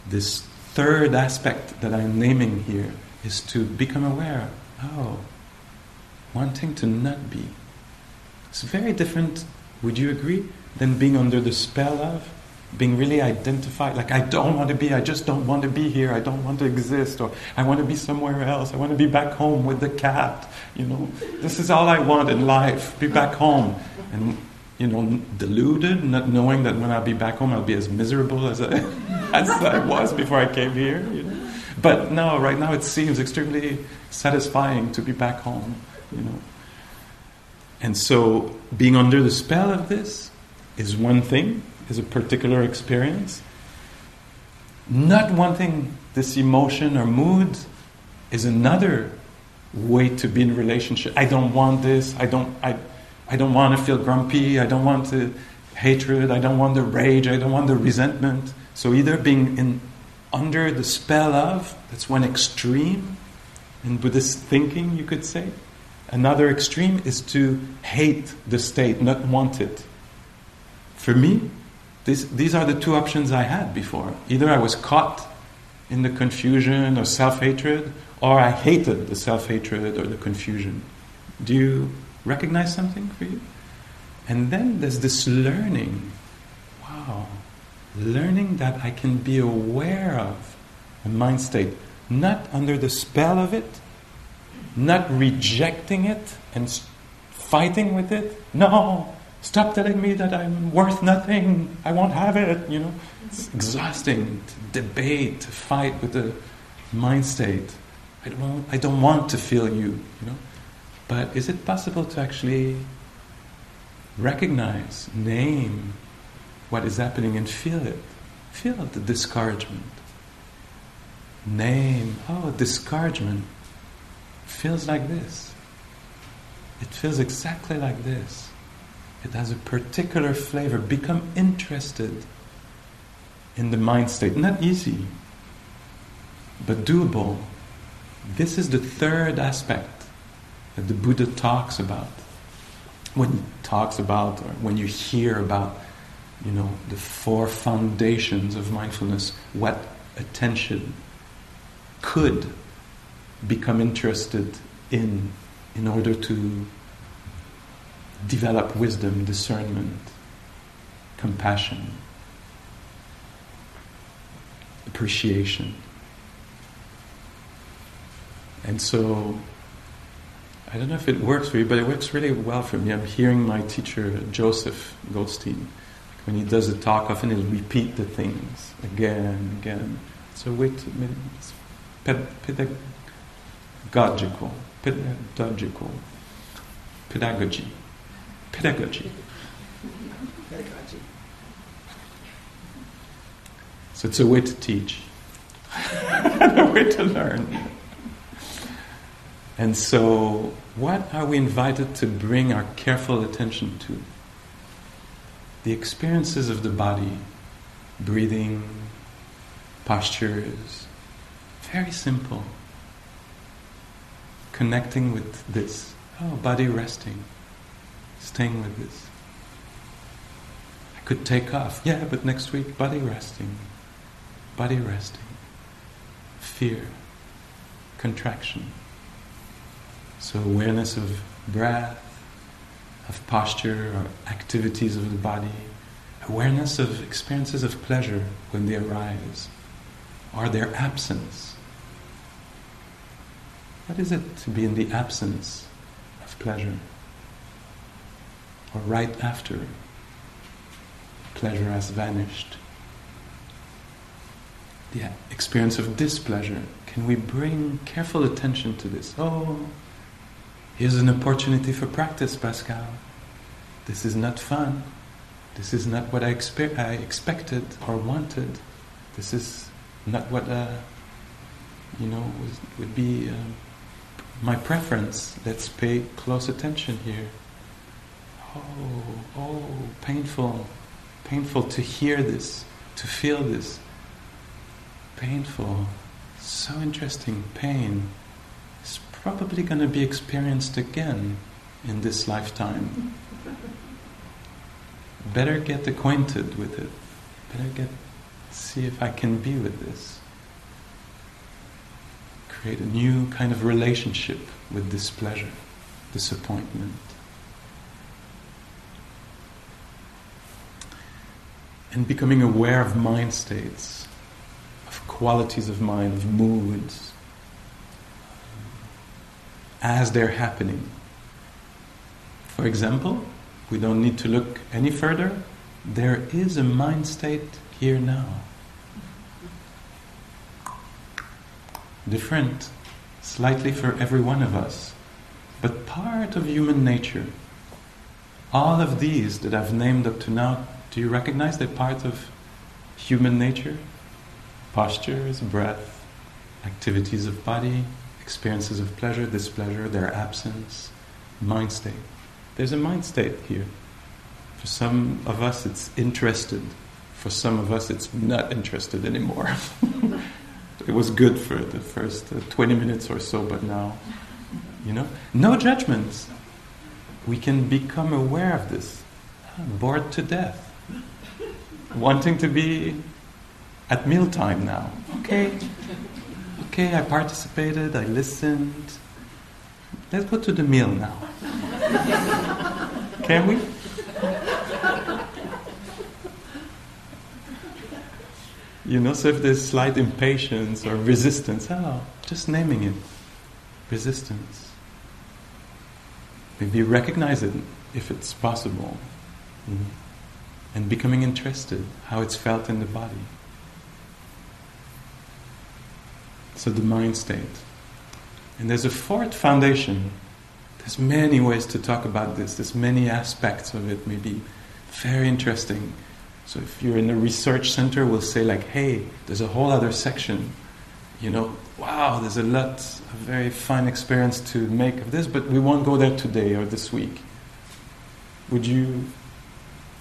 this third aspect that I'm naming here is to become aware. Oh, wanting to not be. It's very different, would you agree, than being under the spell of? Being really identified. Like i don't want to be i just don't want to be here. I don't want to exist or i want to be somewhere else. I want to be back home with the cat you know? This is all i want in life be back home. And you know deluded not knowing that when i'll be back home i'll be as miserable as i, (laughs) as I was before i came here you know? but no right now it seems extremely satisfying to be back home you know? And so being under the spell of this is one thing is a particular experience. Not wanting this emotion or mood is another way to be in relationship. I don't want this. I don't. I. I don't want to feel grumpy. I don't want the hatred. I don't want the rage. I don't want the resentment. So either being in under the spell of that's one extreme in Buddhist thinking, you could say. Another extreme is to hate the state, not want it. For me, this, these are the two options I had before. Either I was caught in the confusion or self hatred, or I hated the self hatred or the confusion. Do you recognize something for you? And then there's this learning. Wow. Learning that I can be aware of a mind state, not under the spell of it, not rejecting it and fighting with it. No, Stop telling me that I'm worth nothing. I won't have it. You know, it's exhausting to debate, to fight with the mind state. I don't, I don't want to feel you. You know, but is it possible to actually recognize, name what is happening, and feel it? Feel the discouragement. Name. Oh, discouragement feels like this. It feels exactly like this. It has a particular flavor. Become interested in the mind state. Not easy, but doable. This is the third aspect that the Buddha talks about. When he talks about, or when you hear about, you know, the four foundations of mindfulness, what attention could become interested in in order to develop wisdom, discernment, compassion, appreciation. And so, I don't know if it works for you, but it works really well for me. I'm hearing my teacher, Joseph Goldstein, when he does a talk, often he'll repeat the things again and again. So, wait, it's pedagogical, pedagogical, pedagogy pedagogy. Pedagogy. So it's a way to teach, (laughs) a way to learn. And so, what are we invited to bring our careful attention to? The experiences of the body, breathing, postures, very simple. Connecting with this. Oh, body resting, staying with this. I could take off. Yeah, but next week, body resting, body resting. Fear, contraction so, awareness of breath, of posture, or activities of the body, awareness of experiences of pleasure when they arise, or their absence. What is it to be in the absence of pleasure? Or right after pleasure has vanished? The experience of displeasure. Can we bring careful attention to this? Oh, Here's an opportunity for practice, Pascal. This is not fun. This is not what I, expe- I expected or wanted. This is not what, uh, you know, would be uh, my preference. Let's pay close attention here. Oh, oh, painful. Painful to hear this, to feel this. Painful. So interesting. Pain is probably going to be experienced again in this lifetime. (laughs) Better get acquainted with it. Better get see if I can be with this. Create a new kind of relationship with displeasure, disappointment. And becoming aware of mind states, of qualities of mind, of moods, as they're happening. For example, we don't need to look any further. There is a mind state here now. Different, slightly for every one of us, but part of human nature. All of these that I've named up to now, do you recognize they're part of human nature? Postures, breath, activities of body, experiences of pleasure, displeasure, their absence, mind state. There's a mind state here. For some of us, it's interested. For some of us, it's not interested anymore. (laughs) it was good for the first uh, 20 minutes or so, but now, you know, no judgments. We can become aware of this. Bored to death. Wanting to be at mealtime now. Okay, okay, I participated, I listened. Let's go to the meal now. (laughs) Can we? You know, so if there's slight impatience or resistance, oh, just naming it. Resistance. Maybe recognize it if it's possible. Mm-hmm. And becoming interested, how it's felt in the body. So the mind state. And there's a fourth foundation. There's many ways to talk about this. There's many aspects of it. Maybe very interesting. So if you're in a research center, we'll say like, "Hey, there's a whole other section." You know, wow, there's a lot, a very fine experience to make of this, but we won't go there today or this week. Would you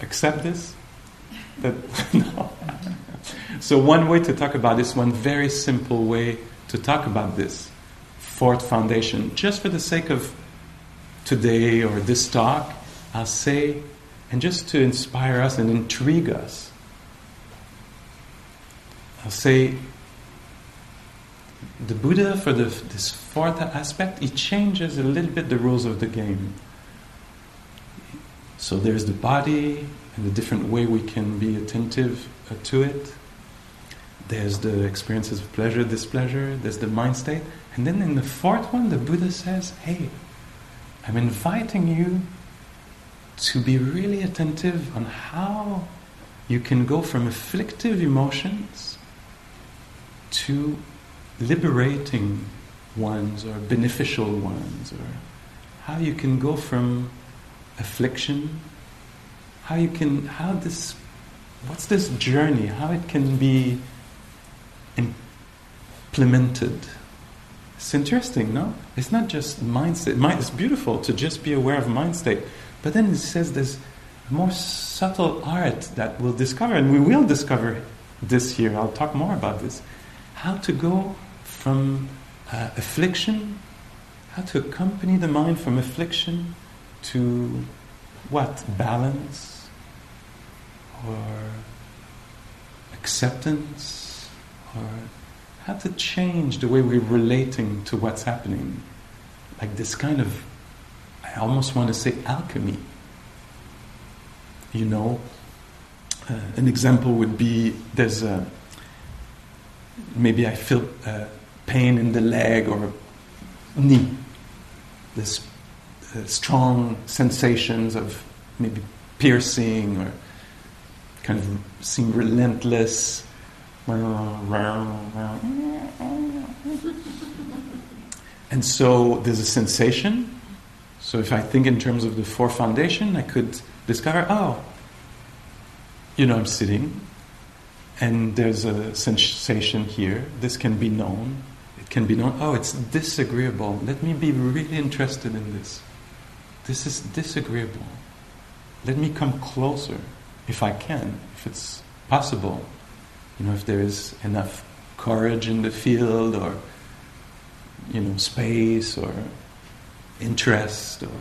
accept this? That (laughs) no. So one way to talk about this, one very simple way to talk about this fourth foundation, just for the sake of today or this talk, I'll say, and just to inspire us and intrigue us, I'll say, the Buddha, for the, this fourth aspect, he changes a little bit the rules of the game. So there's the body and the different way we can be attentive uh, to it. There's the experiences of pleasure, displeasure, there's the mind state. And then in the fourth one, the Buddha says, hey, I'm inviting you to be really attentive on how you can go from afflictive emotions to liberating ones or beneficial ones, or how you can go from affliction, how you can, how this, what's this journey, how it can be implemented, It's interesting, no? It's not just mind state. Mind, it's beautiful to just be aware of mind state. But then it says there's more subtle art that we'll discover, and we will discover this year. I'll talk more about this. How to go from uh, affliction, how to accompany the mind from affliction to what? Balance or acceptance or how to change the way we're relating to what's happening. Like this kind of, I almost want to say alchemy. You know, uh, an example would be there's a, maybe I feel uh, pain in the leg or knee. This Uh, strong sensations of maybe piercing or kind of seem relentless. And so there's a sensation. So if I think in terms of the four foundation, I could discover, oh, you know, I'm sitting and there's a sensation here. This can be known. It can be known, oh, it's disagreeable. Let me be really interested in this. This is disagreeable. Let me come closer if I can, if it's possible. You know, if there is enough courage in the field or, you know, space or interest or,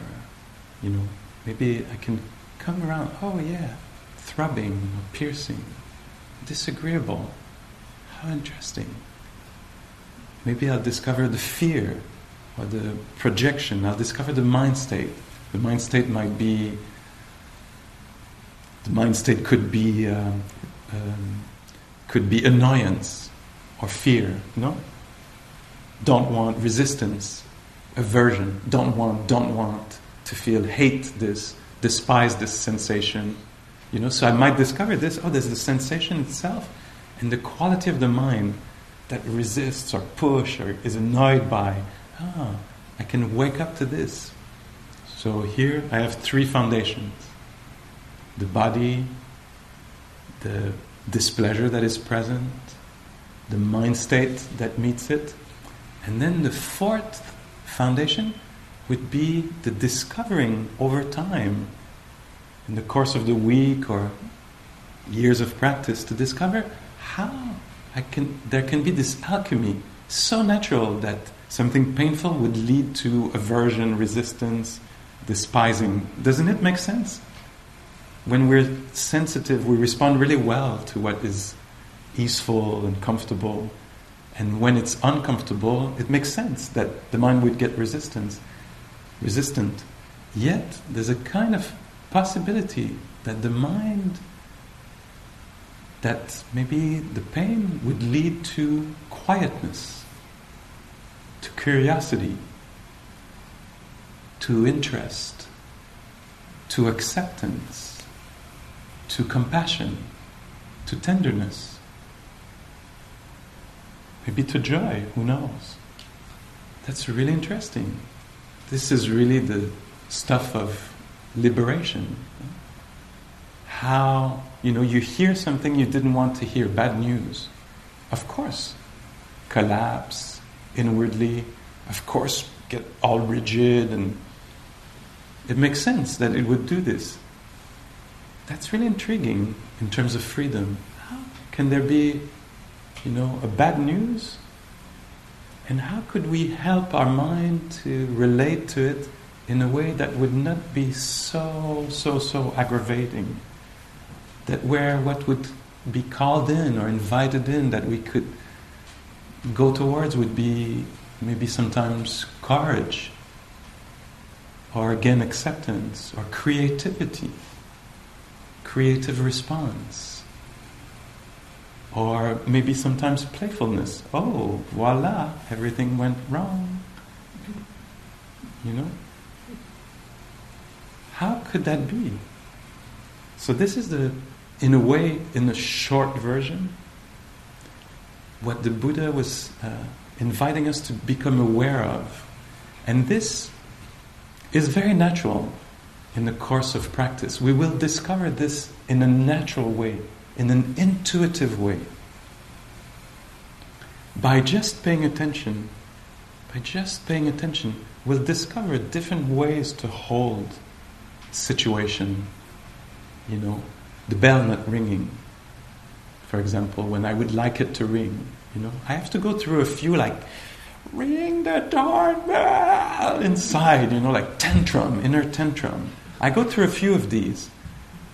you know, maybe I can come around, oh yeah, throbbing piercing, disagreeable. How interesting. Maybe I'll discover the fear or the projection. I'll discover the mind state. The mind state might be the mind state could be uh, um, could be annoyance or fear. No, don't want resistance, aversion. Don't want, don't want to feel hate this, despise this sensation. You know, so I might discover this. Oh, there's the sensation itself, and the quality of the mind that resists or push or is annoyed by. Ah, I can wake up to this. So here I have three foundations. The body, the displeasure that is present, the mind state that meets it, and then the fourth foundation would be the discovering over time, in the course of the week or years of practice, to discover how I can, there can be this alchemy so natural that something painful would lead to aversion, resistance, despising. Doesn't it make sense? When we're sensitive, we respond really well to what is easeful and comfortable. And when it's uncomfortable, it makes sense that the mind would get resistance, resistant. Yet there's a kind of possibility that the mind, that maybe the pain would lead to quietness, to curiosity, to interest, to acceptance, to compassion, to tenderness, maybe to joy, who knows? That's really interesting. This is really the stuff of liberation. How, you know, you hear something you didn't want to hear, bad news. Of course, collapse inwardly, of course, get all rigid and it makes sense that it would do this. That's really intriguing in terms of freedom. Can there be, you know, a bad news? And how could we help our mind to relate to it in a way that would not be so, so, so aggravating? That where what would be called in or invited in that we could go towards would be maybe sometimes courage or again acceptance or creativity, creative response, or maybe sometimes playfulness. Oh, voila, everything went wrong. You know? How could that be? So, this is the, in a way, in the short version, what the Buddha was uh, inviting us to become aware of. And this is very natural in the course of practice. We will discover this in a natural way, in an intuitive way. By just paying attention by just paying attention, we'll discover different ways to hold situation. You know, the bell not ringing, for example, when I would like it to ring. You know, I have to go through a few like ring the doorbell inside, you know, like tantrum, inner tantrum. I go through a few of these,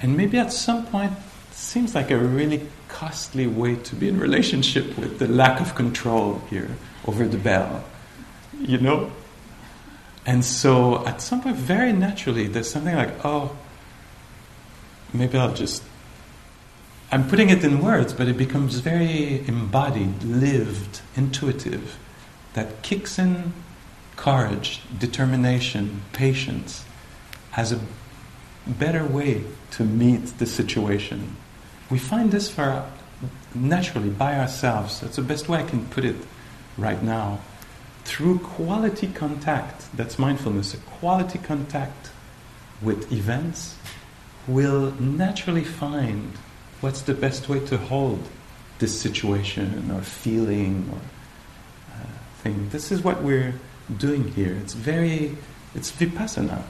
and maybe at some point, it seems like a really costly way to be in relationship with the lack of control here over the bell, you know. And so, at some point, very naturally, there's something like, oh, maybe I'll just. I'm putting it in words, but it becomes very embodied, lived, intuitive that kicks in courage, determination, patience as a better way to meet the situation. We find this for naturally by ourselves. That's the best way I can put it right now. Through quality contact, that's mindfulness, a quality contact with events, we'll naturally find what's the best way to hold this situation or feeling or thing. This is what we're doing here. It's very, it's vipassana.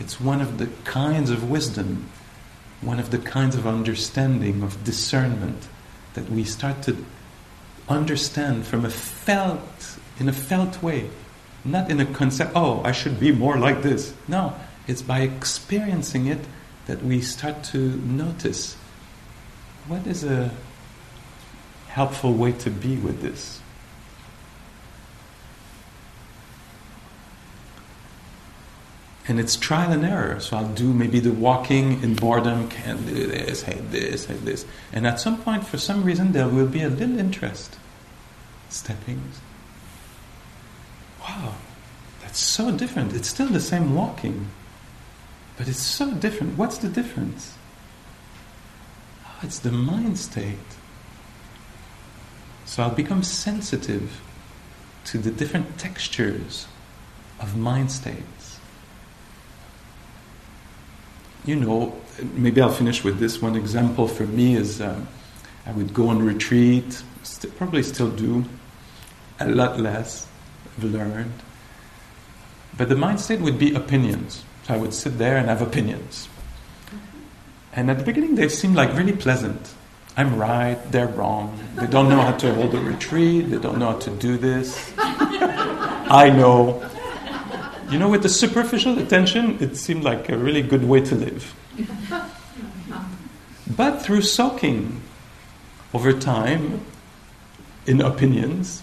It's one of the kinds of wisdom, one of the kinds of understanding, of discernment that we start to understand from a felt, in a felt way. Not in a concept, oh, I should be more like this. No, it's by experiencing it that we start to notice what is a helpful way to be with this. And it's trial and error. So I'll do maybe the walking in boredom, can't do this, hate this, hate this. And at some point, for some reason, there will be a little interest. Stepping. Wow, that's so different. It's still the same walking, but it's so different. What's the difference? Oh, it's the mind state. So I'll become sensitive to the different textures of mind states you know, maybe I'll finish with this one example. For me, is um, I would go on retreat, st- probably still do, a lot less. I've learned, but the mind state would be opinions. So I would sit there and have opinions, and at the beginning they seemed like really pleasant. I'm right, they're wrong. They don't know how to hold a retreat. They don't know how to do this. (laughs) I know. You know, with the superficial attention, it seemed like a really good way to live. But through soaking over time in opinions,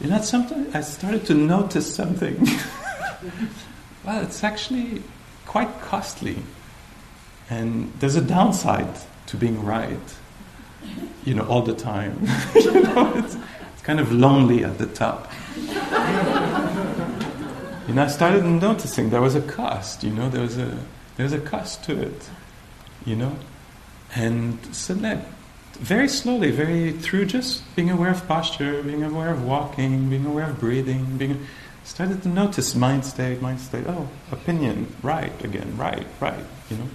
you know, sometimes I started to notice something. (laughs) well, it's actually quite costly. And there's a downside to being right, you know, all the time. (laughs) you know, it's, it's kind of lonely at the top know, I started noticing there was a cost. You know, there was a there was a cost to it. You know, and so that very slowly, very through just being aware of posture, being aware of walking, being aware of breathing, being started to notice mind state, mind state. Oh, opinion, right again, right, right. You know,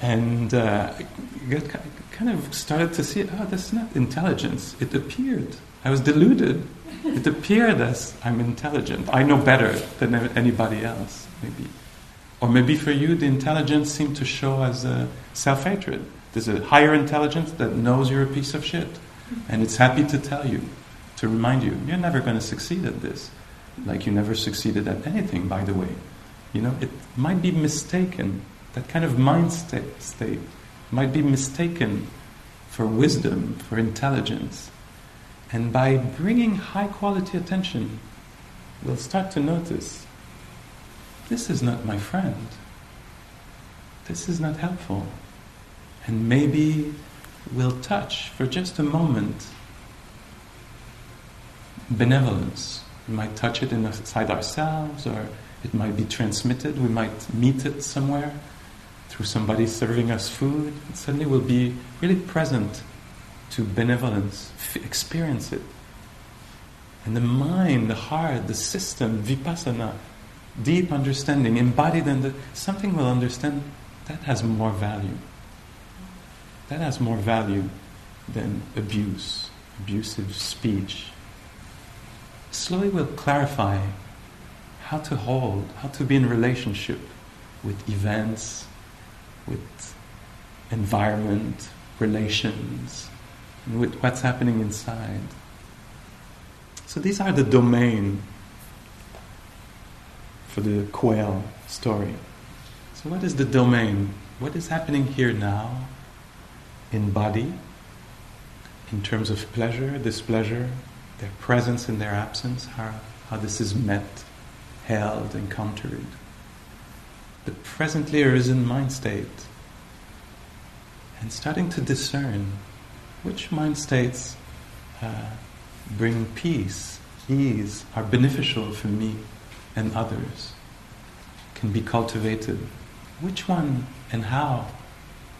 and uh, kind of started to see, oh, that's not intelligence. It appeared. I was deluded it appeared as I'm intelligent. I know better than anybody else, maybe. Or maybe for you, the intelligence seemed to show as a self hatred. There's a higher intelligence that knows you're a piece of shit. And it's happy to tell you, to remind you, you're never going to succeed at this. Like you never succeeded at anything, by the way. You know, it might be mistaken. That kind of mind state, state might be mistaken for wisdom, for intelligence. And by bringing high quality attention, we'll start to notice this is not my friend. This is not helpful. And maybe we'll touch for just a moment benevolence. We might touch it inside ourselves, or it might be transmitted. We might meet it somewhere through somebody serving us food. And suddenly we'll be really present to benevolence, f- experience it. And the mind, the heart, the system, vipassana, deep understanding, embodied in the something will understand that has more value. That has more value than abuse, abusive speech. slowly we'll clarify how to hold, how to be in relationship with events, with environment, relations, with what's happening inside. So these are the domain for the quail story. So what is the domain? What is happening here now in body, in terms of pleasure, displeasure, their presence and their absence, how, how this is met, held, encountered. The presently arisen mind state. And starting to discern which mind states uh, bring peace, ease, are beneficial for me and others, can be cultivated. Which one and how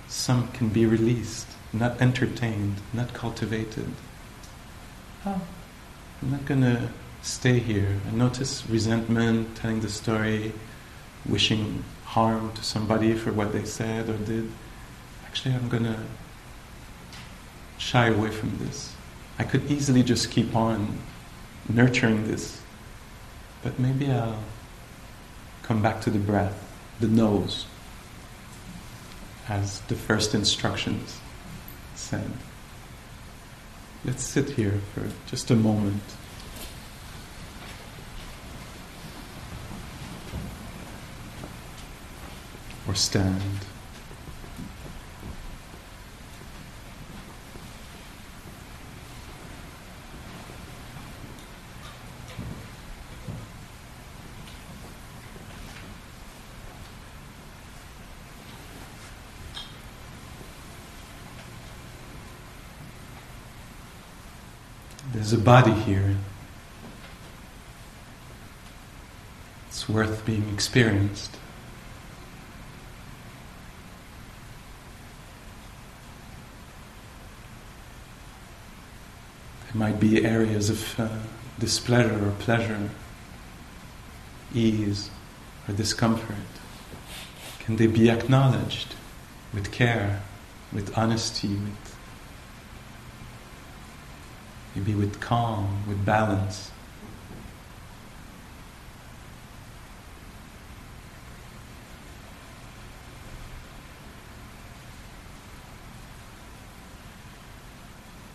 some can be released, not entertained, not cultivated. Oh, I'm not going to stay here I notice resentment, telling the story, wishing harm to somebody for what they said or did. Actually, I'm going to shy away from this. I could easily just keep on nurturing this, but maybe I'll come back to the breath, the nose, as the first instructions said. Let's sit here for just a moment. Or stand. There's a body here. It's worth being experienced. There might be areas of uh, displeasure or pleasure, ease or discomfort. Can they be acknowledged with care, with honesty, with maybe with calm, with balance.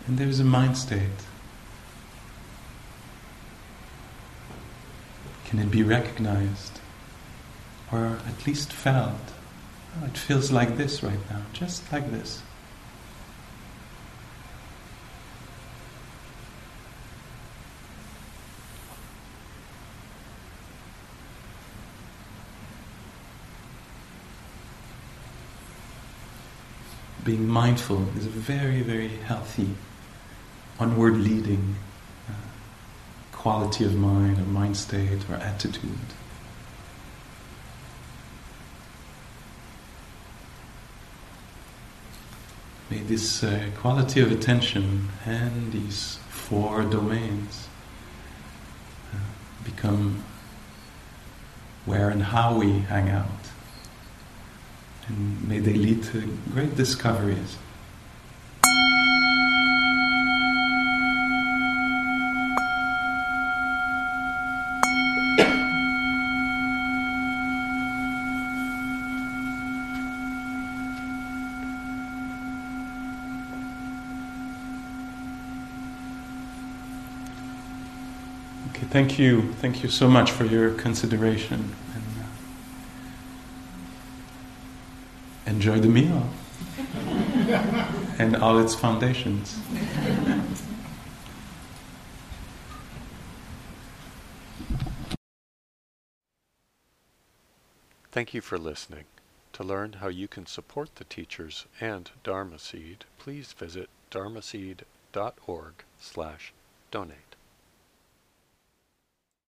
And there's a mind state. Can it be recognized? Or at least felt? Oh, it feels like this right now, just like this. Being mindful is a very, very healthy, onward leading uh, quality of mind or mind state or attitude. May this uh, quality of attention and these four domains uh, become where and how we hang out. And may they lead to great discoveries. Okay, thank you. Thank you so much for your consideration. Enjoy the meal and all its foundations. Thank you for listening. To learn how you can support the teachers and Dharma Seed, please visit dharmaseed.org slash donate.